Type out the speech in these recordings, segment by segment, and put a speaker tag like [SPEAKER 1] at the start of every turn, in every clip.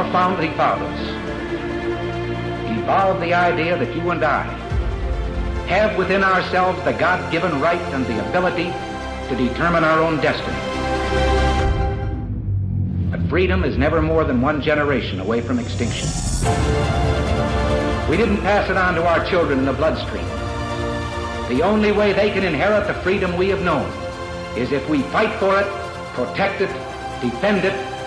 [SPEAKER 1] our founding fathers evolved the idea that you and I have within ourselves the God-given right and the ability to determine our own destiny. But freedom is never more than one generation away from extinction. We didn't pass it on to our children in the bloodstream. The only way they can inherit the freedom we have known is if we fight for it, protect it, defend it,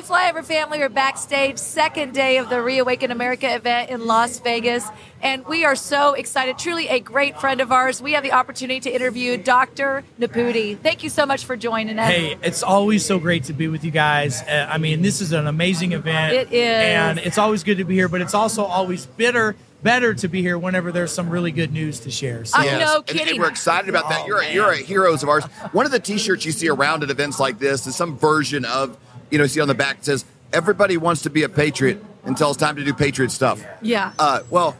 [SPEAKER 2] Hey, Flyover family, we're backstage, second day of the Reawaken America event in Las Vegas. And we are so excited. Truly a great friend of ours. We have the opportunity to interview Dr. Nepute. Thank you so much for joining us.
[SPEAKER 3] Hey, it's always so great to be with you guys. Uh, I mean, this is an amazing event.
[SPEAKER 2] It is.
[SPEAKER 3] And it's always good to be here, but it's also always bitter. Better to be here whenever there's some really good news to share. So,
[SPEAKER 2] I know,
[SPEAKER 4] And-
[SPEAKER 2] kidding.
[SPEAKER 4] And, we're excited about that.
[SPEAKER 3] Oh,
[SPEAKER 4] You're a,
[SPEAKER 3] man.
[SPEAKER 4] you're a heroes of ours. One of the T-shirts you see around at events like this is some version of you know see on the back it says everybody wants to be a patriot until it's time to do patriot stuff.
[SPEAKER 2] Yeah.
[SPEAKER 4] Uh, well,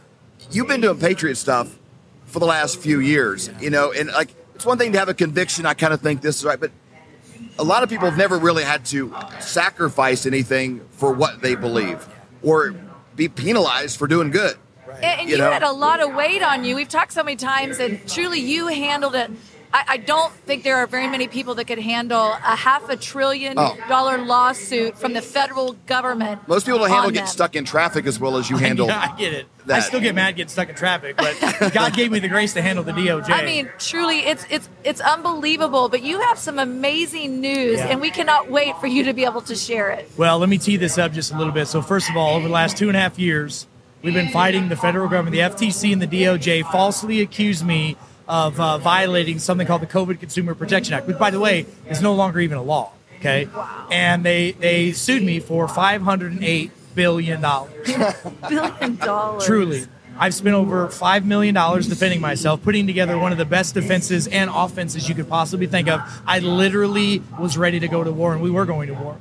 [SPEAKER 4] you've been doing patriot stuff for the last few years, you know, and like it's one thing to have a conviction. I kind of think this is right, but a lot of people have never really had to sacrifice anything for what they believe or be penalized for doing good.
[SPEAKER 2] And, and you,
[SPEAKER 4] You know?
[SPEAKER 2] had a lot of weight on you. We've talked so many times, and truly, you handled it. I, I don't think there are very many people that could handle a half a trillion
[SPEAKER 4] Oh.
[SPEAKER 2] dollar lawsuit from the federal government.
[SPEAKER 4] Most people don't handle
[SPEAKER 2] on
[SPEAKER 4] getting
[SPEAKER 2] them.
[SPEAKER 4] stuck in traffic as well as you handle.
[SPEAKER 3] Yeah, I get it. I still get mad getting stuck in traffic, but God gave me the grace to handle the DOJ.
[SPEAKER 2] I mean, truly, it's it's it's unbelievable. But you have some amazing news,
[SPEAKER 3] Yeah.
[SPEAKER 2] and we cannot wait for you to be able to share it.
[SPEAKER 3] Well, let me tee this up just a little bit. So, first of all, over the last two and a half years, we've been fighting the federal government, the FTC, and the DOJ falsely accused me of uh, violating something called the COVID Consumer Protection Act, which, by the way, is no longer even a law. Okay, and they they sued me for five hundred and eight billion dollars.
[SPEAKER 2] Billion dollars.
[SPEAKER 3] Truly. I've spent over $5 million defending myself, putting together one of the best defenses and offenses you could possibly think of. I literally was ready to go to war, and we were going to war.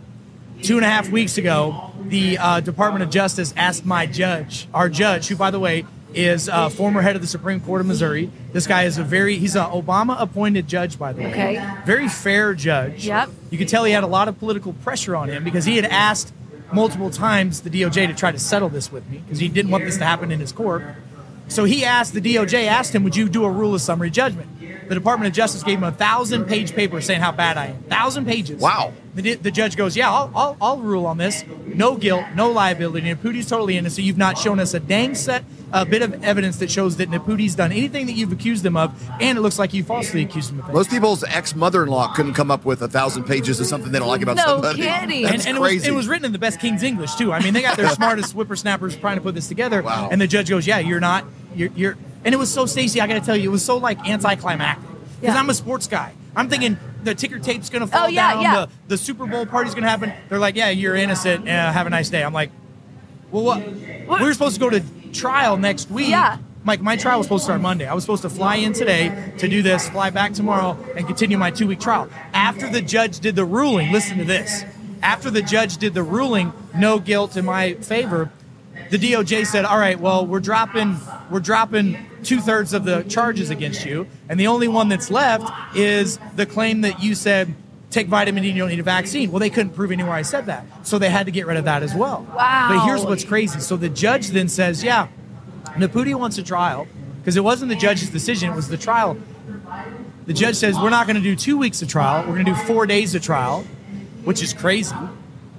[SPEAKER 3] Two and a half weeks ago, the uh, Department of Justice asked my judge, our judge, who, by the way, is uh, former head of the Supreme Court of Missouri. This guy is a very, he's an Obama appointed judge, by the way.
[SPEAKER 2] Okay.
[SPEAKER 3] Very fair judge.
[SPEAKER 2] Yep.
[SPEAKER 3] You could tell he had a lot of political pressure on him because he had asked multiple times the DOJ to try to settle this with me because he didn't want this to happen in his court. So he asked the DOJ asked him, "Would you do a rule of summary judgment?" The Department of Justice gave him a thousand page paper saying how bad I am. Thousand pages.
[SPEAKER 4] Wow.
[SPEAKER 3] The, the judge goes, "Yeah, I'll, I'll, I'll rule on this. No guilt, no liability. Nepute's totally innocent. You've not shown us a dang set a bit of evidence that shows that Nepute's done anything that you've accused him of, and it looks like you falsely accused him of things."
[SPEAKER 4] Most people's ex mother-in-law couldn't come up with a thousand pages of something they don't like about
[SPEAKER 2] No
[SPEAKER 4] somebody.
[SPEAKER 2] kidding.
[SPEAKER 4] That's
[SPEAKER 3] and, and it, was, it was written in the best King's English too. I mean, they got their smartest whippersnappers trying to put this together.
[SPEAKER 4] Wow.
[SPEAKER 3] And the judge goes, "Yeah, you're not. You're." you're and it was so Stacey. I got to tell you, it was so like anticlimactic because
[SPEAKER 2] Yeah.
[SPEAKER 3] I'm a sports guy. I'm thinking the ticker tape's gonna fall
[SPEAKER 2] Oh, yeah,
[SPEAKER 3] down.
[SPEAKER 2] yeah.
[SPEAKER 3] The, the Super Bowl party's gonna happen. They're like, "Yeah, you're innocent. Uh, have a nice day." I'm like, "Well, what?
[SPEAKER 2] What?
[SPEAKER 3] We were supposed to go to trial next week."
[SPEAKER 2] Yeah.
[SPEAKER 3] Mike, my trial was supposed to start Monday. I was supposed to fly in today to do this, fly back tomorrow, and continue my two week trial. After the judge did the ruling, listen to this. After the judge did the ruling, no guilt in my favor, the DOJ said, "All right, well, we're dropping, we're dropping two thirds of the charges against you, and the only one that's left is the claim that you said." Take vitamin D, you don't need a vaccine. Well, they couldn't prove anywhere I said that. So they had to get rid of that as well.
[SPEAKER 2] Wow.
[SPEAKER 3] But here's what's crazy. So the judge then says, Yeah, Nepute wants a trial because it wasn't the judge's decision, it was the trial. The judge says, We're not going to do two weeks of trial, we're going to do four days of trial, which is crazy.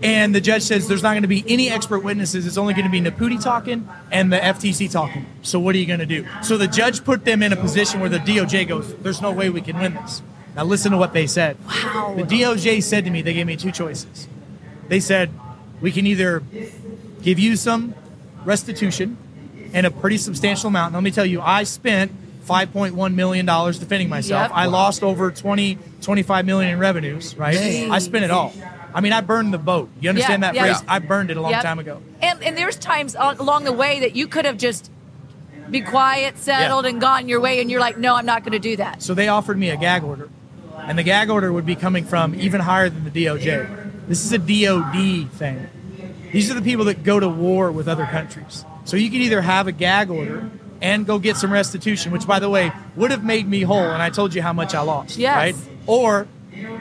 [SPEAKER 3] And the judge says there's not going to be any expert witnesses. It's only going to be Nepute talking and the FTC talking. So what are you going to do? So the judge put them in a position where the DOJ goes, "There's no way we can win this." Now listen to what they said.
[SPEAKER 2] Wow.
[SPEAKER 3] The DOJ said to me, they gave me two choices. They said, "We can either give you some restitution and a pretty substantial amount. And let me tell you, I spent 5.1 million dollars defending myself.
[SPEAKER 2] Yep.
[SPEAKER 3] I lost over 20, 25 million in revenues. Right?
[SPEAKER 2] Jeez.
[SPEAKER 3] I spent it all. I mean, I burned the boat. You understand
[SPEAKER 2] Yeah,
[SPEAKER 3] that
[SPEAKER 2] yeah.
[SPEAKER 3] phrase? I burned it a long
[SPEAKER 2] Yep.
[SPEAKER 3] time ago.
[SPEAKER 2] And and there's times along the way that you could have just be quiet, settled,
[SPEAKER 3] Yeah.
[SPEAKER 2] and gone your way, and you're like, no, I'm not going to do that.
[SPEAKER 3] So they offered me a gag order. and the gag order would be coming from even higher than the DOJ. This is a DOD thing. These are the people that go to war with other countries. So you can either have a gag order and go get some restitution, which, by the way, would have made me whole, and I told you how much I lost.
[SPEAKER 2] Yes.
[SPEAKER 3] Right? Or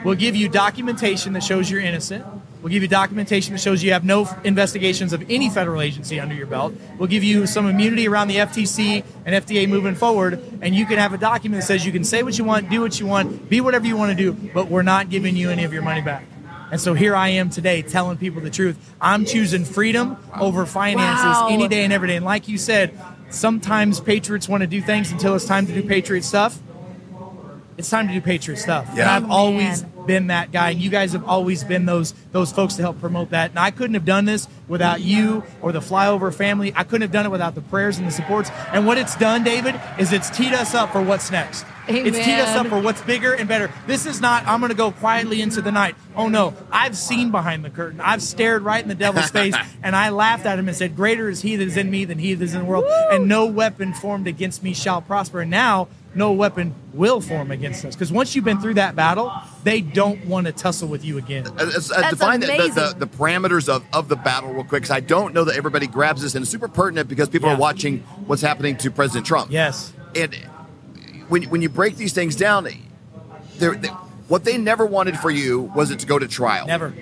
[SPEAKER 3] we'll give you documentation that shows you're innocent. We'll give you documentation that shows you have no investigations of any federal agency under your belt. We'll give you some immunity around the FTC and FDA moving forward, and you can have a document that says you can say what you want, do what you want, be whatever you want to do, but we're not giving you any of your money back. And so here I am today telling people the truth. I'm choosing freedom over finances
[SPEAKER 2] Wow.
[SPEAKER 3] any day and every day. And like you said, sometimes patriots want to do things until it's time to do patriot stuff. It's time to do patriot stuff. And
[SPEAKER 4] Yeah.
[SPEAKER 3] I've
[SPEAKER 2] Amen.
[SPEAKER 3] always been that guy. And you guys have always been those those folks to help promote that. And I couldn't have done this without you or the flyover family. I couldn't have done it without the prayers and the supports. And what it's done, David, is it's teed us up for what's next. It's teed us up for what's bigger and better. This is not, I'm going to go quietly into the night. Oh no, I've seen behind the curtain. I've stared right in the devil's face and I laughed at him and said, Greater is he that is in me than he that is in the world. And no weapon formed against me shall prosper. And now, no weapon will form against us. Because once you've been through that battle, they don't want to tussle with you again.
[SPEAKER 4] Uh, uh,
[SPEAKER 2] That's
[SPEAKER 4] define the, the, the, the parameters of, of the battle real quick because I don't know that everybody grabs this and it's super pertinent because people
[SPEAKER 3] Yeah.
[SPEAKER 4] are watching what's happening to President Trump.
[SPEAKER 3] Yes.
[SPEAKER 4] And when, when you break these things down, they're, they, what they never wanted for you was it to go to trial.
[SPEAKER 3] Never.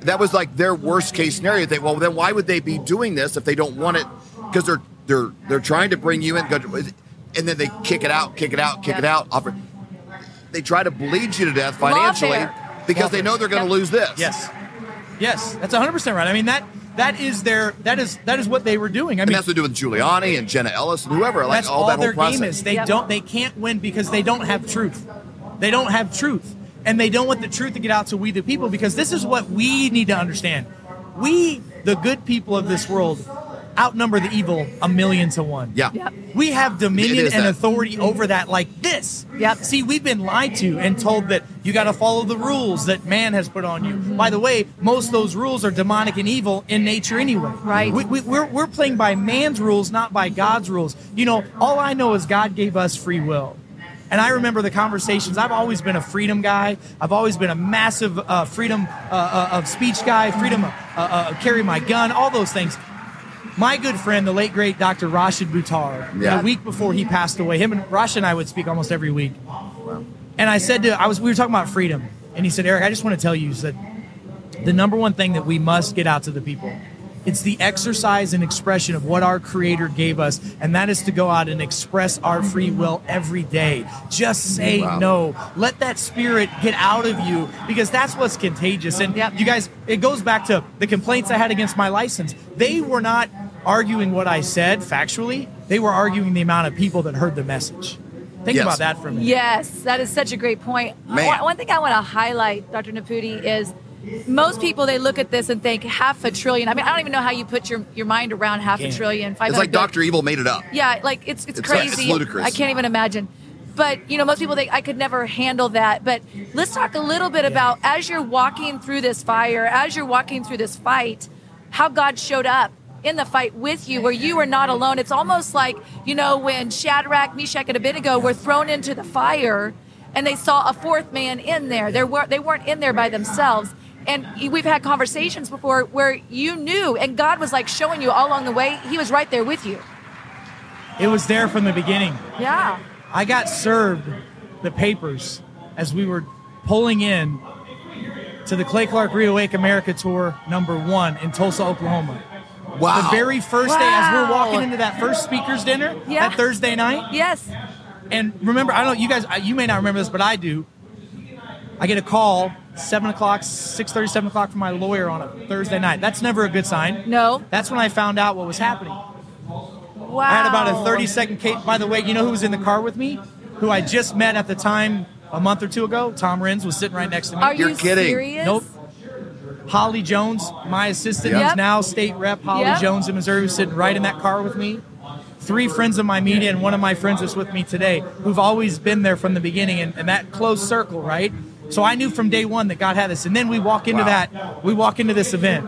[SPEAKER 4] That was like their worst case scenario. They well then why would they be doing this if they don't want it? Because they're they're they're trying to bring you in, go to- and then they kick it out, kick it out, kick
[SPEAKER 2] Yep.
[SPEAKER 4] it out. Offer. They try to bleed you to death financially
[SPEAKER 2] Lawfare.
[SPEAKER 4] because they know they're going to
[SPEAKER 2] Yep.
[SPEAKER 4] lose this.
[SPEAKER 3] Yes. Yes. That's 100% right. I mean, that that is their, that is, that is what they were doing. I
[SPEAKER 4] And
[SPEAKER 3] mean,
[SPEAKER 4] that's what to do with Giuliani and Jenna Ellis and whoever. Like
[SPEAKER 3] That's
[SPEAKER 4] all,
[SPEAKER 3] all,
[SPEAKER 4] that
[SPEAKER 3] their
[SPEAKER 4] whole
[SPEAKER 3] game is. They
[SPEAKER 2] Yep.
[SPEAKER 3] don't. They can't win because they don't have truth. They don't have truth, and they don't want the truth to get out to we the people. Because this is what we need to understand. We, the good people of this world, outnumber the evil a million to one.
[SPEAKER 4] Yeah.
[SPEAKER 2] Yep.
[SPEAKER 3] We have dominion and
[SPEAKER 4] that.
[SPEAKER 3] authority over that like this.
[SPEAKER 2] Yep.
[SPEAKER 3] See, we've been lied to and told that you got to follow the rules that man has put on you. By the way, most of those rules are demonic and evil in nature anyway.
[SPEAKER 2] Right.
[SPEAKER 3] We, we, we're, we're playing by man's rules, not by God's rules. You know, all I know is God gave us free will. And I remember the conversations. I've always been a freedom guy. I've always been a massive uh, freedom uh, uh, of speech guy, freedom of uh, uh, carry my gun, all those things. My good friend, the late great Dr. Rashid Buttar,
[SPEAKER 4] Yeah.
[SPEAKER 3] a week before he passed away, him and Rashid and I would speak almost every week. And I said to, I was, we were talking about freedom, and he said, Eric, I just want to tell you that the number one thing that we must get out to the people, it's the exercise and expression of what our Creator gave us, and that is to go out and express our free will every day. Just say
[SPEAKER 4] Wow.
[SPEAKER 3] no. Let that spirit get out of you because that's what's contagious. And
[SPEAKER 2] Yep.
[SPEAKER 3] you guys, it goes back to the complaints I had against my license. They were not arguing what I said factually; they were arguing the amount of people that heard the message. Think
[SPEAKER 4] Yes.
[SPEAKER 3] about that for a minute.
[SPEAKER 2] Yes, that is such a great point.
[SPEAKER 4] Man.
[SPEAKER 2] One, one thing I want to highlight, Dr. Nepute, is most people they look at this and think half a trillion. I mean, I don't even know how you put your, your mind around half a trillion.
[SPEAKER 4] It's like. Doctor Evil made it up.
[SPEAKER 2] Yeah, like it's it's,
[SPEAKER 4] It's like-
[SPEAKER 2] crazy.
[SPEAKER 4] it's ludicrous.
[SPEAKER 2] I can't even imagine. But you know, most people think I could never handle that. But let's talk a little bit about as you're walking through this fire, as you're walking through this fight, how God showed up in the fight with you, where you were not alone. It's almost like you know when Shadrach, Meshach, and Abednego were thrown into the fire, and they saw a fourth man in there. They weren't they weren't in there by themselves. And we've had conversations before where you knew, and God was like showing you all along the way. He was right there with you.
[SPEAKER 3] It was there from the beginning.
[SPEAKER 2] Yeah.
[SPEAKER 3] I got served the papers as we were pulling in to the Clay Clark Reawake America Tour number one in Tulsa, Oklahoma.
[SPEAKER 4] Wow.
[SPEAKER 3] The very first day, as we're walking into that first speakers dinner
[SPEAKER 2] Yeah.
[SPEAKER 3] that Thursday night,
[SPEAKER 2] Yes.
[SPEAKER 3] and remember, I don't know, you guys, you may not remember this, but I do. I get a call seven o'clock, six thirty, seven o'clock from my lawyer on a Thursday night. That's never a good sign.
[SPEAKER 2] No.
[SPEAKER 3] That's when I found out what was happening.
[SPEAKER 2] Wow.
[SPEAKER 3] I had about a 30 second case. By the way, you know who was in the car with me? Who I just met at the time a month or two ago? Tom Renz was sitting right next to me.
[SPEAKER 2] Are
[SPEAKER 4] You're
[SPEAKER 2] you
[SPEAKER 4] kidding.
[SPEAKER 2] serious?
[SPEAKER 3] Nope. Holly Jones, my assistant,
[SPEAKER 2] Yep.
[SPEAKER 3] who's now state rep, Holly
[SPEAKER 2] Yep.
[SPEAKER 3] Jones in Missouri, was sitting right in that car with me. Three friends of my media and one of my friends that's with me today, who've always been there from the beginning and, and that close circle, right? So I knew from day one that God had this. And then we walk into
[SPEAKER 4] Wow.
[SPEAKER 3] that, we walk into this event.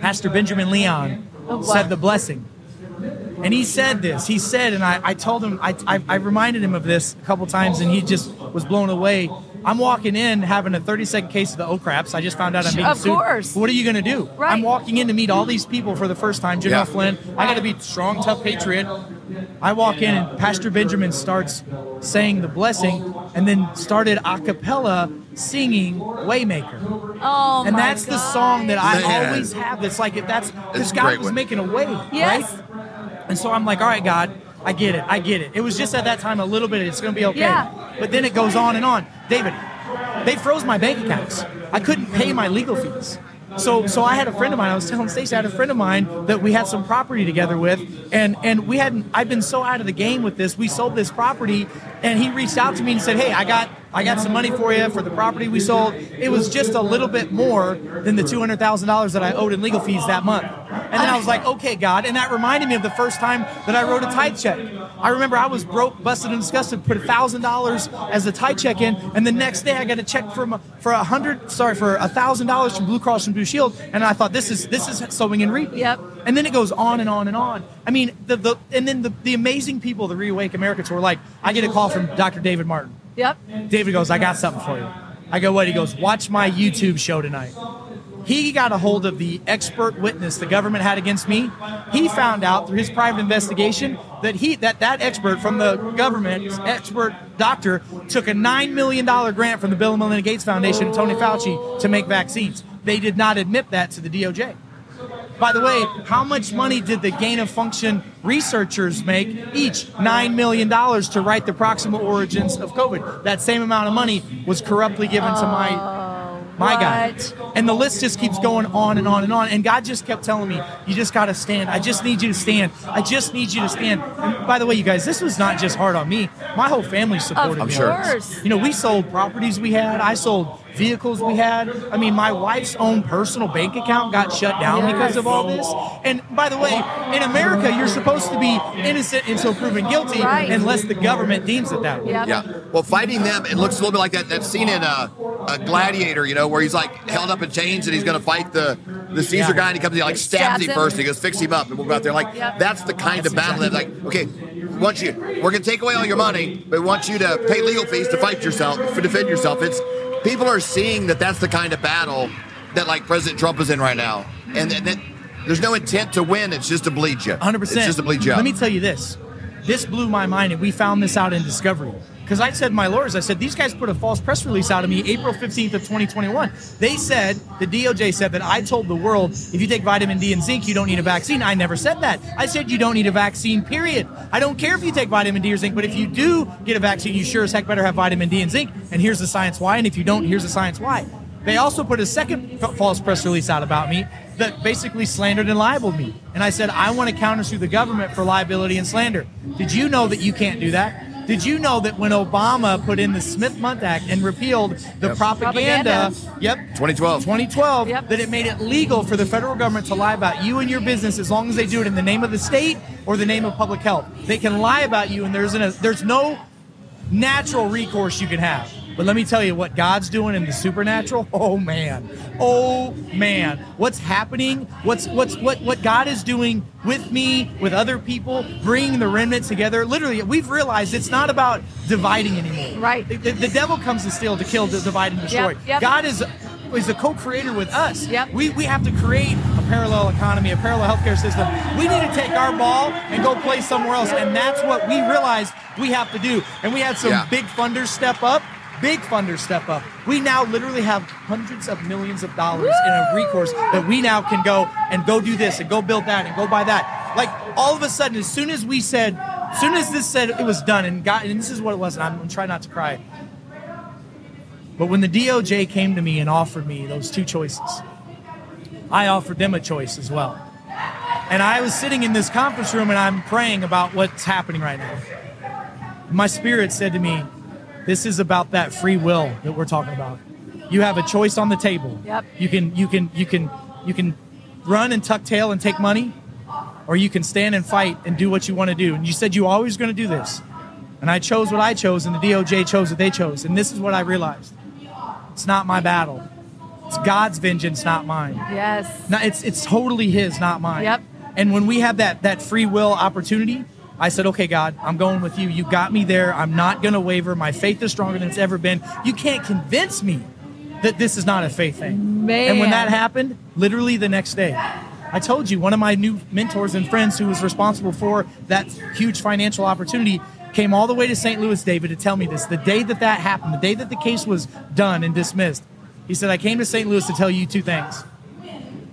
[SPEAKER 3] Pastor Benjamin Leon
[SPEAKER 2] Oh, wow.
[SPEAKER 3] said the blessing. And he said this. He said, and I, I told him, I, I, I reminded him of this a couple times, and he just was blown away. I'm walking in having a 30 second case of the oh craps. I just found out I'm being
[SPEAKER 2] Of
[SPEAKER 3] sued.
[SPEAKER 2] course.
[SPEAKER 3] What are you going to do?
[SPEAKER 2] Right.
[SPEAKER 3] I'm walking in to meet all these people for the first time. Jim
[SPEAKER 4] Yeah.
[SPEAKER 3] Flynn. I got to be strong, tough patriot. I walk in and Pastor Benjamin starts saying the blessing, and then started a cappella singing Waymaker.
[SPEAKER 2] Oh,
[SPEAKER 3] and
[SPEAKER 2] my
[SPEAKER 3] that's the song that I
[SPEAKER 4] Man.
[SPEAKER 3] always have. That's like if that's because
[SPEAKER 4] It's a
[SPEAKER 3] God was
[SPEAKER 4] one.
[SPEAKER 3] making a way,
[SPEAKER 2] Yes.
[SPEAKER 3] right? And so I'm like, all right, God, I get it. I get it. It was just at that time a little bit, it's going to be okay.
[SPEAKER 2] Yeah.
[SPEAKER 3] But then it goes on and on. David, they froze my bank accounts. I couldn't pay my legal fees. So, so I had a friend of mine. I was telling Stacey, I had a friend of mine that we had some property together with, and and we hadn't. I've been so out of the game with this. We sold this property, and he reached out to me and said, "Hey, I got I got some money for you for the property we sold. It was just a little bit more than the two hundred thousand dollars that I owed in legal fees that month." And then I was like, "Okay, God," and that reminded me of the first time that I wrote a tithe check. I remember I was broke, busted, and disgusted. Put a thousand dollars as a tithe check in, and the next day I got a check from for a hundred, sorry, for a thousand dollars from Blue Cross and Blue Shield, and I thought this is this is sowing and reaping.
[SPEAKER 2] Yep.
[SPEAKER 3] And then it goes on and on and on. I mean, the the and then the, the amazing people, the Reawake Americans, were like, I get a call from Dr. David Martin.
[SPEAKER 2] Yep.
[SPEAKER 3] David goes, I got something for you. I go, what? He goes, watch my YouTube show tonight. He got a hold of the expert witness the government had against me. He found out through his private investigation that he that that expert from the government, expert doctor, took a nine million dollar grant from the Bill and Melinda Gates Foundation and Tony Fauci to make vaccines. They did not admit that to the DOJ. By the way, how much money did the gain of function researchers make each? $9 million to write the proximal origins of COVID. That same amount of money was corruptly given to my oh, my guy.
[SPEAKER 2] what?
[SPEAKER 3] And the list just keeps going on and on and on. And God just kept telling me, you just got to stand. I just need you to stand. I just need you to stand. And by the way, you guys, this was not just hard on me. My whole family supported
[SPEAKER 2] Of
[SPEAKER 3] me. this.
[SPEAKER 2] course.
[SPEAKER 3] You know, we sold properties we had. I sold vehicles we had. I mean, my wife's own personal bank account got shut down because of all this. And by the way, in America, you're supposed to be innocent until proven guilty
[SPEAKER 2] Right.
[SPEAKER 3] unless the government deems it that way.
[SPEAKER 2] Yep.
[SPEAKER 4] Yeah. Well, fighting them, it looks a little bit like that, that scene in uh, a Gladiator, you know, where he's like held up in chains and he's going to fight the, the Caesar
[SPEAKER 3] Yeah.
[SPEAKER 4] guy and he comes and he like stabs,
[SPEAKER 2] Stabs
[SPEAKER 4] him
[SPEAKER 2] him.
[SPEAKER 4] first. And he goes, fix him up. And we'll go out there. Like,
[SPEAKER 2] Yep.
[SPEAKER 4] that's the kind
[SPEAKER 3] That's
[SPEAKER 4] of battle
[SPEAKER 3] exactly
[SPEAKER 4] that, like, okay, we want you, we're going to take away all your money, but we want you to pay legal fees to fight yourself, to defend yourself. It's people are seeing that that's the kind of battle that like President Trump is in right now. And, and that there's no intent to win. It's just to bleed you.
[SPEAKER 3] 100%.
[SPEAKER 4] It's just to bleed you out.
[SPEAKER 3] Let me tell you this. This blew my mind, and we found this out in Discovery. Because I said, my lawyers, I said, these guys put a false press release out of me April 15th of 2021. They said, the DOJ said that I told the world, if you take vitamin D and zinc, you don't need a vaccine. I never said that. I said, you don't need a vaccine, period. I don't care if you take vitamin D or zinc, but if you do get a vaccine, you sure as heck better have vitamin D and zinc. And here's the science why. And if you don't, here's the science why. They also put a second false press release out about me that basically slandered and libeled me. And I said, I want to countersue the government for liability and slander. Did you know that you can't do that? Did you know that when Obama put in the Smith Mundt Act and repealed the
[SPEAKER 4] Yep.
[SPEAKER 3] propaganda,
[SPEAKER 2] Propaganda.
[SPEAKER 3] yep,
[SPEAKER 4] 2012.
[SPEAKER 3] 2012,
[SPEAKER 2] Yep.
[SPEAKER 3] that it made it legal for the federal government to lie about you and your business as long as they do it in the name of the state or the name of public health. They can lie about you, and there's an, there's no natural recourse you can have. But let me tell you what God's doing in the supernatural. Oh man. Oh man. What's happening? What's what's what what God is doing with me, with other people, bringing the remnant together. Literally, we've realized it's not about dividing anymore.
[SPEAKER 2] Right.
[SPEAKER 3] The, the devil comes to steal, to kill, to divide, and destroy.
[SPEAKER 2] Yep, yep.
[SPEAKER 3] God is is a co-creator with us.
[SPEAKER 2] Yep.
[SPEAKER 3] We we have to create a parallel economy, a parallel healthcare system. We need to take our ball and go play somewhere else, and that's what we realized we have to do. And we had some
[SPEAKER 4] Yeah.
[SPEAKER 3] big funders step up. Big funders step up. We now literally have hundreds of millions of dollars in a recourse that we now can go and go do this and go build that and go buy that. Like all of a sudden, as soon as we said, as soon as this said it was done and God, and this is what it was, and I'm, I'm trying not to cry. But when the DOJ came to me and offered me those two choices, I offered them a choice as well. And I was sitting in this conference room and I'm praying about what's happening right now. My spirit said to me, This is about that free will that we're talking about. You have a choice on the table.
[SPEAKER 2] Yep.
[SPEAKER 3] You can you can you can you can run and tuck tail and take money, or you can stand and fight and do what you want to do. And you said you always going to do this. And I chose what I chose, and the DOJ chose what they chose. And this is what I realized. It's not my battle. It's God's vengeance, not mine.
[SPEAKER 2] Yes.
[SPEAKER 3] No, it's it's totally his, not mine.
[SPEAKER 2] Yep.
[SPEAKER 3] And when we have that that free will opportunity, I said, okay, God, I'm going with you. You got me there. I'm not going to waver. My faith is stronger than it's ever been. You can't convince me that this is not a faith thing.
[SPEAKER 2] Man.
[SPEAKER 3] And when that happened, literally the next day, I told you one of my new mentors and friends who was responsible for that huge financial opportunity came all the way to St. Louis, David, to tell me this. The day that that happened, the day that the case was done and dismissed, he said, I came to St. Louis to tell you two things.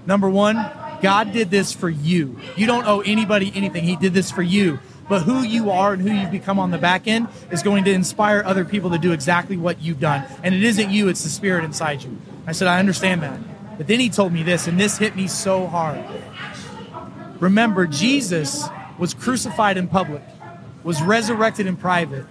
[SPEAKER 3] Number one, God did this for you. You don't owe anybody anything. He did this for you. But who you are and who you've become on the back end is going to inspire other people to do exactly what you've done. And it isn't you, it's the spirit inside you. I said, I understand that. But then he told me this, and this hit me so hard. Remember, Jesus was crucified in public, was resurrected in private.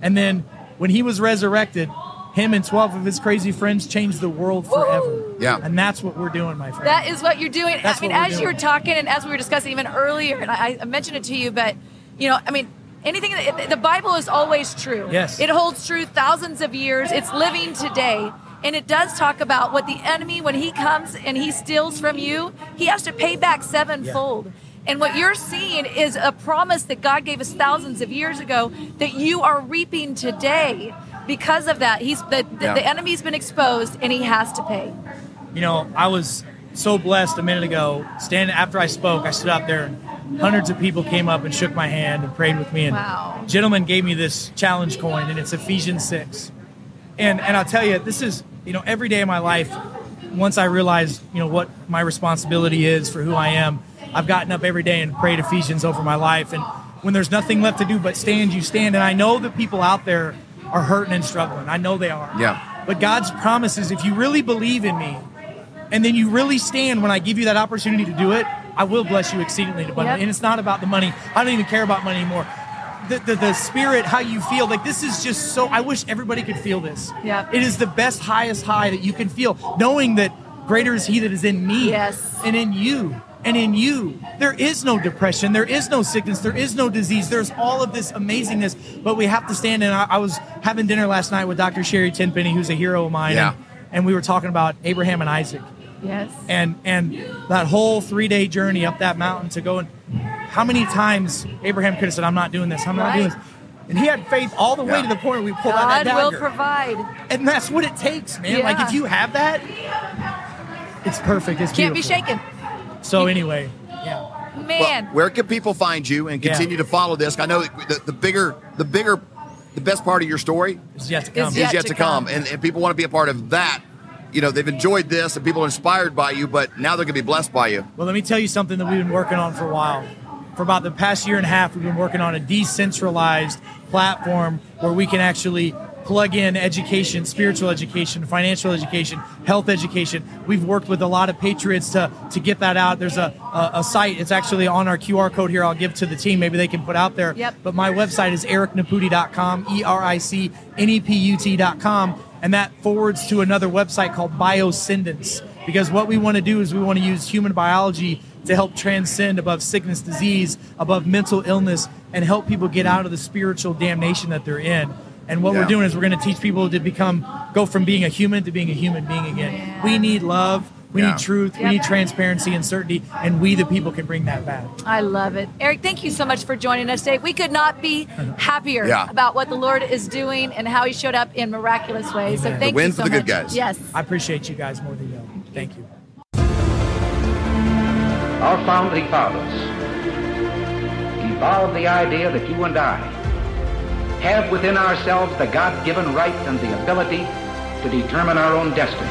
[SPEAKER 3] And then when he was resurrected, him and 12 of his crazy friends changed the world forever.
[SPEAKER 4] Yeah.
[SPEAKER 3] And that's what we're doing, my friend.
[SPEAKER 2] That is what you're doing.
[SPEAKER 3] That's
[SPEAKER 2] I mean,
[SPEAKER 3] what we're
[SPEAKER 2] as you were talking and as we were discussing even earlier, and I, I mentioned it to you, but you know, I mean, anything. The Bible is always true.
[SPEAKER 3] Yes.
[SPEAKER 2] it holds true thousands of years. It's living today. And it does talk about what the enemy, when he comes and he steals from you, he has to pay back sevenfold. And what you're seeing is a promise that God gave us thousands of years ago that you are reaping today. Because of that, he's the, the,
[SPEAKER 4] Yeah.
[SPEAKER 2] the enemy's been exposed and he has to pay.
[SPEAKER 3] You know, I was so blessed a minute ago. Standing after I spoke, I stood up there and hundreds of people came up and shook my hand and prayed with me. And
[SPEAKER 2] Wow.
[SPEAKER 3] a gentleman gave me this challenge coin, and it's Ephesians 6. And, and I'll tell you, this is, you know, every day of my life, once I realized, you know, what my responsibility is for who I am, I've gotten up every day and prayed Ephesians over my life. And when there's nothing left to do but stand, you stand. And I know that people out there are hurting and struggling. I know they are.
[SPEAKER 4] Yeah.
[SPEAKER 3] But God's promise is if you really believe in me, and then you really stand when I give you that opportunity to do it, I will bless you exceedingly abundantly.
[SPEAKER 2] Yep.
[SPEAKER 3] And it's not about the money. I don't even care about money anymore. The, the, the spirit, how you feel, like this is just so. I wish everybody could feel this.
[SPEAKER 2] Yep.
[SPEAKER 3] It is the best, highest high that you can feel, knowing that greater is He that is in me
[SPEAKER 2] Yes.
[SPEAKER 3] and in you. And in you, there is no depression, there is no sickness, there is no disease. There's all of this amazingness, but we have to stand. And I, I was having dinner last night with Dr. Sherry Tenpenny, who's a hero of mine,
[SPEAKER 4] Yeah.
[SPEAKER 3] and, and we were talking about Abraham and Isaac
[SPEAKER 2] Yes.
[SPEAKER 3] and and that whole three day journey up that mountain to go and how many times Abraham could have said, "I'm not doing this. I'm not doing this," and he had faith all the way
[SPEAKER 4] Yeah.
[SPEAKER 3] to the point where we pulled out that
[SPEAKER 2] God will provide.
[SPEAKER 3] and that's what it takes, man. Like if you have that, it's perfect. It's
[SPEAKER 2] Can't be shaken.
[SPEAKER 3] So anyway, yeah.
[SPEAKER 2] Man.
[SPEAKER 4] Well, where can people find you and
[SPEAKER 3] Yeah.
[SPEAKER 4] continue to follow this? I know the, the bigger, the bigger, the best part of your story
[SPEAKER 3] is yet to come.
[SPEAKER 4] Is
[SPEAKER 2] Yet
[SPEAKER 4] yet
[SPEAKER 2] to
[SPEAKER 4] to come,
[SPEAKER 2] come.
[SPEAKER 4] and, and people want to be a part of that. You know, they've enjoyed this, and people are inspired by you, but now they're going to be blessed by you.
[SPEAKER 3] Well, let me tell you something that we've been working on for a while. For about the past year and a half, we've been working on a decentralized platform where we can actually plug in education, spiritual education, financial education, health education. We've worked with a lot of patriots to, to get that out. There's a, a, a site, it's actually on our QR code here. I'll give to the team. Maybe they can put out there.
[SPEAKER 2] Yep.
[SPEAKER 3] But my website is ericnepute.com, E R I C N E P U T.com. And that forwards to another website called Bioscendence. Because what we want to do is we want to use human biology to help transcend above sickness, disease, above mental illness, and help people get out of the spiritual damnation that they're in. And what
[SPEAKER 4] Yeah.
[SPEAKER 3] we're doing is we're going to teach people to become, go from being a human to being a human being again. We need love. We
[SPEAKER 4] Yeah.
[SPEAKER 3] need truth. We need transparency and certainty. And we, the people, can bring that back.
[SPEAKER 2] I love it. Eric, thank you so much for joining us today. We could not be happier
[SPEAKER 4] Yeah.
[SPEAKER 2] about what the Lord is doing and how he showed up in miraculous ways. So
[SPEAKER 3] Amen.
[SPEAKER 2] thank
[SPEAKER 4] The win
[SPEAKER 2] you
[SPEAKER 4] for
[SPEAKER 2] so
[SPEAKER 4] the good guys.
[SPEAKER 2] Yes.
[SPEAKER 3] I appreciate you guys more than you know. Thank you.
[SPEAKER 1] Our founding fathers evolved the idea that you and I have within ourselves the God given right and the ability to determine our own destiny.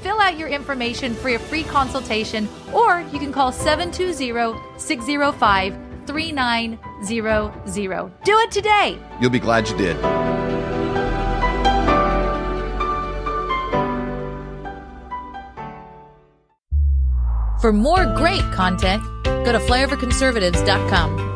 [SPEAKER 2] fill out your information for a free consultation, or you can call 720 605 3900. Do it today.
[SPEAKER 5] You'll be glad you did.
[SPEAKER 2] For more great content, go to flyoverconservatives.com.